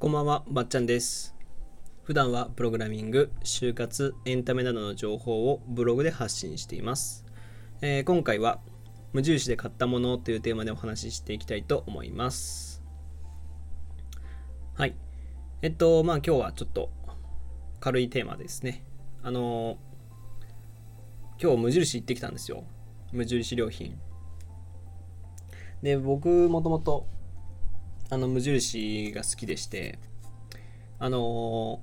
こんばんは、ばっちゃんです。普段はプログラミング、就活、エンタメなどの情報をブログで発信しています。えー今回は無印で買ったものというテーマでお話ししていきたいと思います。はい。えっと、まあ今日はちょっと軽いテーマですね。あのー今日無印行ってきたんですよ。無印良品。で、僕もともとあの無印が好きでしてあの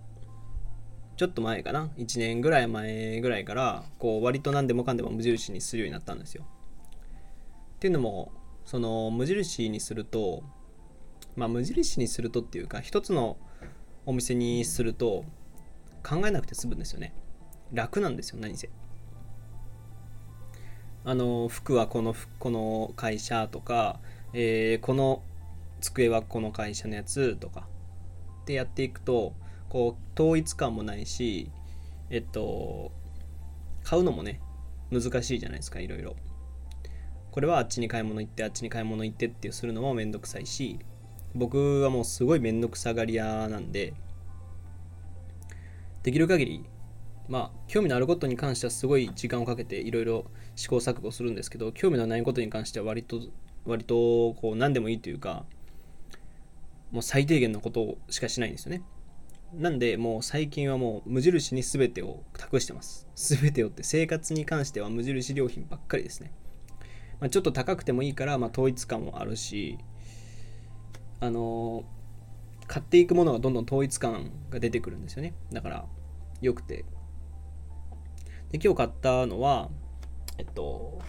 ちょっと前かな？1年ぐらい前ぐらいからこう割と何でもかんでも無印にするようになったんですよ。っていうのもその無印にするとまあ無印にするとっていうか一つのお店にすると考えなくて済むんですよね。楽なんですよ何せ。あの服はこの服この会社とか、えーこの机はこの会社のやつとか。ってやっていくとこう統一感もないしえっと買うのもね難しいじゃないですかいろいろ。これはあっちに買い物行ってあっちに買い物行ってってするのもめんどくさいし僕はもうすごいめんどくさがり屋なんでできる限りまあ興味のあることに関してはすごい時間をかけていろいろ試行錯誤するんですけど興味のないことに関しては割と割とこう何でもいいというかもう最低限のことしかしないんですよね。なんでもう最近はもう無印に全てを託してます。全てをって生活に関しては無印良品ばっかりですね、まあ、ちょっと高くてもいいから、まあ、統一感もあるしあのー買っていくものがどんどん統一感が出てくるんですよね。だからよくて。で今日買ったのはえっと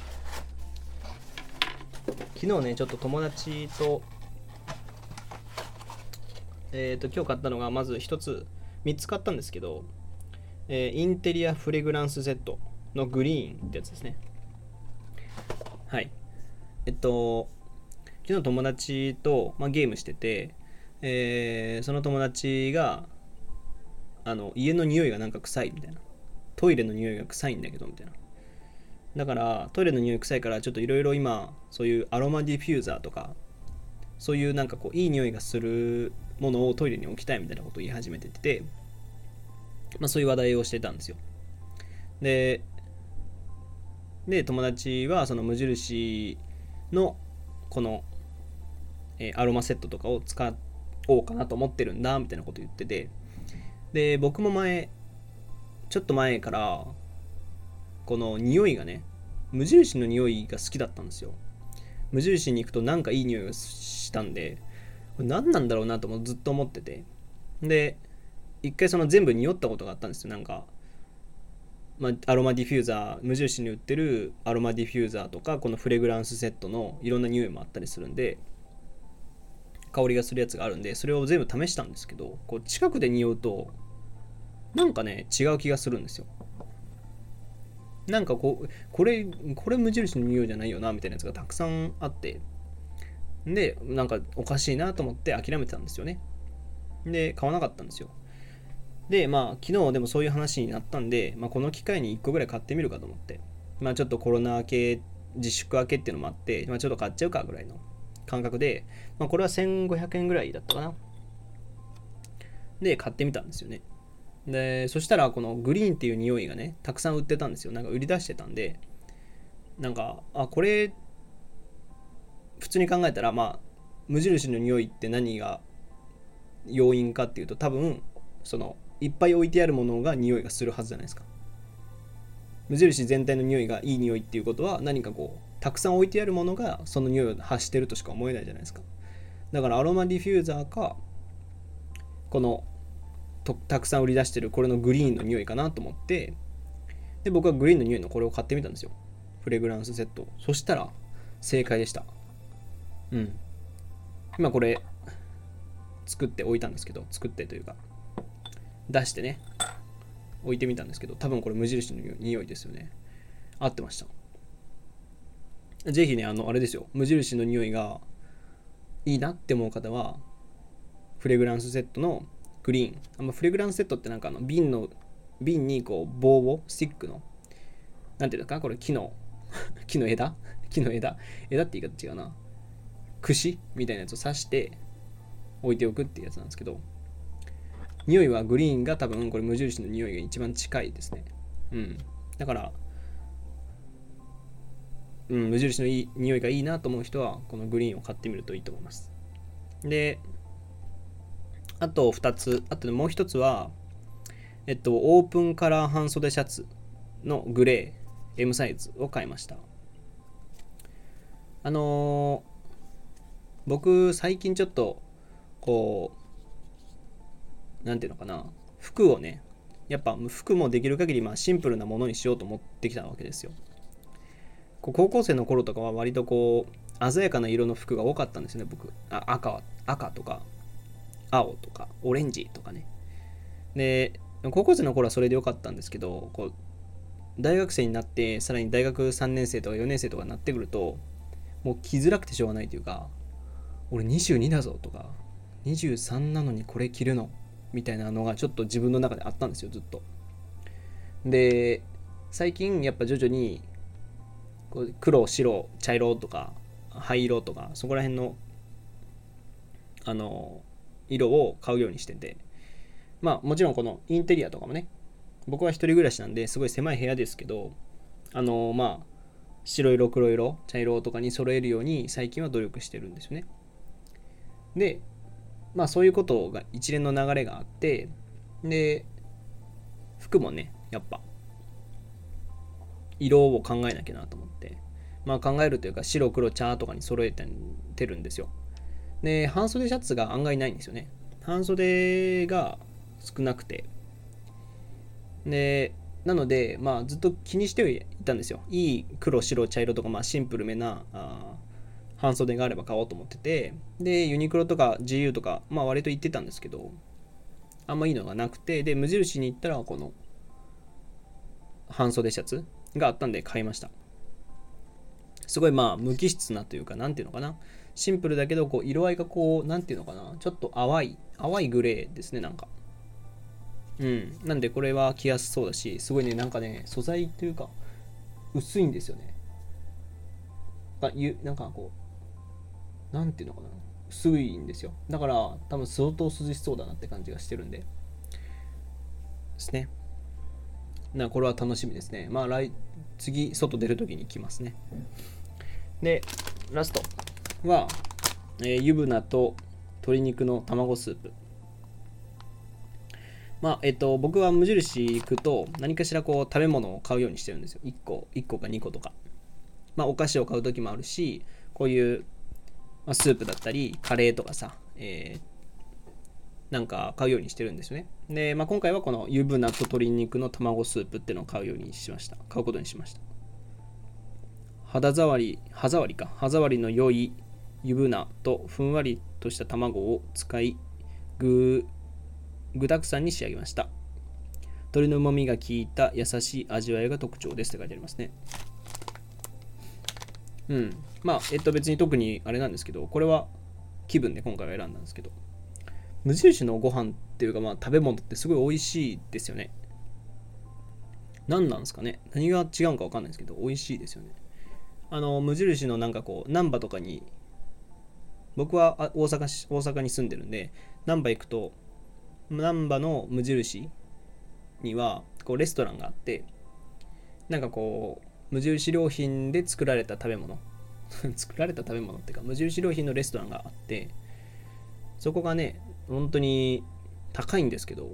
昨日ねちょっと友達とえっ、と今日買ったのがまず一つ3つ買ったんですけど、えーインテリアフレグランスセットのグリーンってやつですね。はい。えっと昨日友達と、まあ、ゲームしてて、えーその友達があの家の匂いがなんか臭いみたいな。トイレの匂いが臭いんだけどみたいな。だからトイレの匂い臭いからちょっといろいろ今そういうアロマディフューザーとかそういうなんかこういい匂いがするものをトイレに置きたいみたいなことを言い始めてて、まあ、そういう話題をしてたんですよ。でで友達はその無印のこの、えーアロマセットとかを使おうかなと思ってるんだみたいなこと言っててで僕も前ちょっと前からこの匂いがね無印の匂いが好きだったんですよ。無印に行くとなんかいい匂いがしたんでこれ何なんだろうなともずっと思ってて。で一回その全部匂ったことがあったんですよ。なんか、まあ、アロマディフューザー無印に売ってるアロマディフューザーとかこのフレグランスセットのいろんな匂いもあったりするんで香りがするやつがあるんでそれを全部試したんですけどこう近くで匂うとなんかね違う気がするんですよ。なんかこうこれこれ無印の匂いじゃないよなみたいなやつがたくさんあって。でなんかおかしいなと思って諦めてたんですよね。で買わなかったんですよ。でまあ昨日でもそういう話になったんで、まあ、この機会に1個ぐらい買ってみるかと思って。まあちょっとコロナ明け自粛明けっていうのもあって、まあ、ちょっと買っちゃうかぐらいの感覚で、まあ、これは1500円ぐらいだったかな。で買ってみたんですよね。でそしたらこのグリーンっていう匂いがねたくさん売ってたんですよ。なんか売り出してたんで。なんかあこれ普通に考えたらまあ無印の匂いって何が要因かっていうと多分そのいっぱい置いてあるものが匂いがするはずじゃないですか。無印全体の匂いがいい匂いっていうことは何かこうたくさん置いてあるものがその匂いを発してるとしか思えないじゃないですか。だからアロマディフューザーかこのたくさん売り出してるこれのグリーンの匂いかなと思って。で僕はグリーンの匂いのこれを買ってみたんですよ。フレグランスセットそしたら正解でした。うん。今これ作っておいたんですけど作ってというか出してね置いてみたんですけど多分これ無印の匂いですよね。合ってました。ぜひねあのあれですよ。無印の匂いがいいなって思う方はフレグランスセットのグリーン。あんまフレグランスセットってなんかあの瓶の瓶にこう棒をスティックのなんていうんですか？これ木の 木の枝？木の枝？枝って言い方違うな。串？みたいなやつを刺して置いておくっていうやつなんですけど匂いはグリーンが多分これ無印の匂いが一番近いですね。うん。だからうん無印のいい匂いがいいなと思う人はこのグリーンを買ってみるといいと思います。であと2つあともう1つはえっとオープンカラー半袖シャツのグレー M サイズを買いました。あのー僕最近ちょっとこう何ていうのかな服をねやっぱ服もできる限りまあシンプルなものにしようと思ってきたわけですよ。こう高校生の頃とかは割とこう鮮やかな色の服が多かったんですね僕。あ赤赤とか。青とかオレンジとかね。で高校生の頃はそれでよかったんですけどこう大学生になってさらに大学3年生とか4年生とかになってくるともう着づらくてしょうがないというか俺22だぞとか23なのにこれ着るの？みたいなのがちょっと自分の中であったんですよずっと。で最近やっぱ徐々にこう黒白茶色とか灰色とかそこら辺のあの色を買うようにしてて。まあもちろんこのインテリアとかもね僕は一人暮らしなんですごい狭い部屋ですけどあのまあ白色黒色茶色とかに揃えるように最近は努力してるんですよね。で、まあそういうことが一連の流れがあって、で、服もね、やっぱ、色を考えなきゃなと思って、まあ考えるというか白黒茶とかに揃えてるんですよ。で、半袖シャツが案外ないんですよね。半袖が少なくて。で、なので、まあずっと気にしていたんですよ。いい黒、白、茶色とか、まあシンプルめな半袖があれば買おうと思っててでユニクロとか GU とかまあ割と行ってたんですけどあんまいいのがなくてで無印に行ったらこの半袖シャツがあったんで買いましたすごいまあ無機質なというか何ていうのかな。シンプルだけどこう色合いがこう何ていうのかな。ちょっと淡い淡いグレーですねなんか。うん。なんでこれは着やすそうだしすごいねなんかね素材というか薄いんですよね。あゆなんかこう何ていうのかな。薄いんですよ。だから多分相当涼しそうだなって感じがしてるんで。ですね。なこれは楽しみですね。まあ来次外出るときに来ますね。でラストは、えー、湯船と鶏肉の卵スープまあえっと僕は無印行くと何かしらこう食べ物を買うようにしてるんですよ1個1個か2個とかまあお菓子を買う時もあるしこういうまあ、スープだったり、カレーとかさ、えー、なんか買うようにしてるんですよね。で、まあ、今回はこの湯船と鶏肉の卵スープっていうのを買うようにしました。買うことにしました。肌触り、歯触りか。歯触りの良い湯船とふんわりとした卵を使い、具、具だくさんに仕上げました。鶏の旨みが効いた優しい味わいが特徴ですって書いてありますね。うん。まあ、えっと別に特にあれなんですけど、これは気分で今回は選んだんですけど、無印のご飯っていうかまあ食べ物ってすごい美味しいですよね。何なんですかね何が違うか分かんないですけど、美味しいですよね。あの、無印のなんかこう、難波とかに、僕は大阪大阪に住んでるんで、難波行くと、難波の無印にはこうレストランがあって、なんかこう、無印良品で作られた食べ物。作られた食べ物っていうか無印良品のレストランがあってそこがね本当に高いんですけど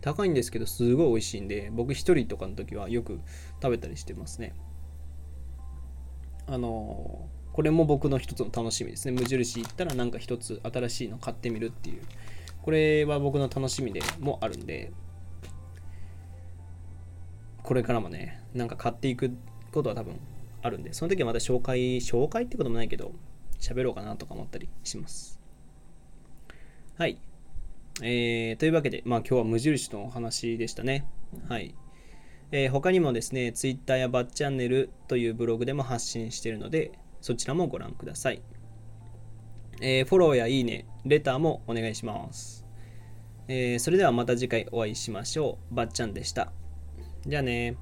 高いんですけどすごい美味しいんで僕一人とかの時はよく食べたりしてますね。あのこれも僕の一つの楽しみですね。無印行ったらなんか一つ新しいの買ってみるっていう。これは僕の楽しみでもあるんで。これからもねなんか買っていくことは多分あるんで。その時はまた紹介紹介ってこともないけど喋ろうかなとか思ったりします。はい。えー、というわけで、まあ今日は無印のお話でしたね。はい。えー、他にもですね、Twitter やバッチャンネルというブログでも発信しているので、そちらもご覧ください。えー、フォローやいいね、レターもお願いします。えー、それではまた次回お会いしましょう。ばっちゃんでした。じゃあね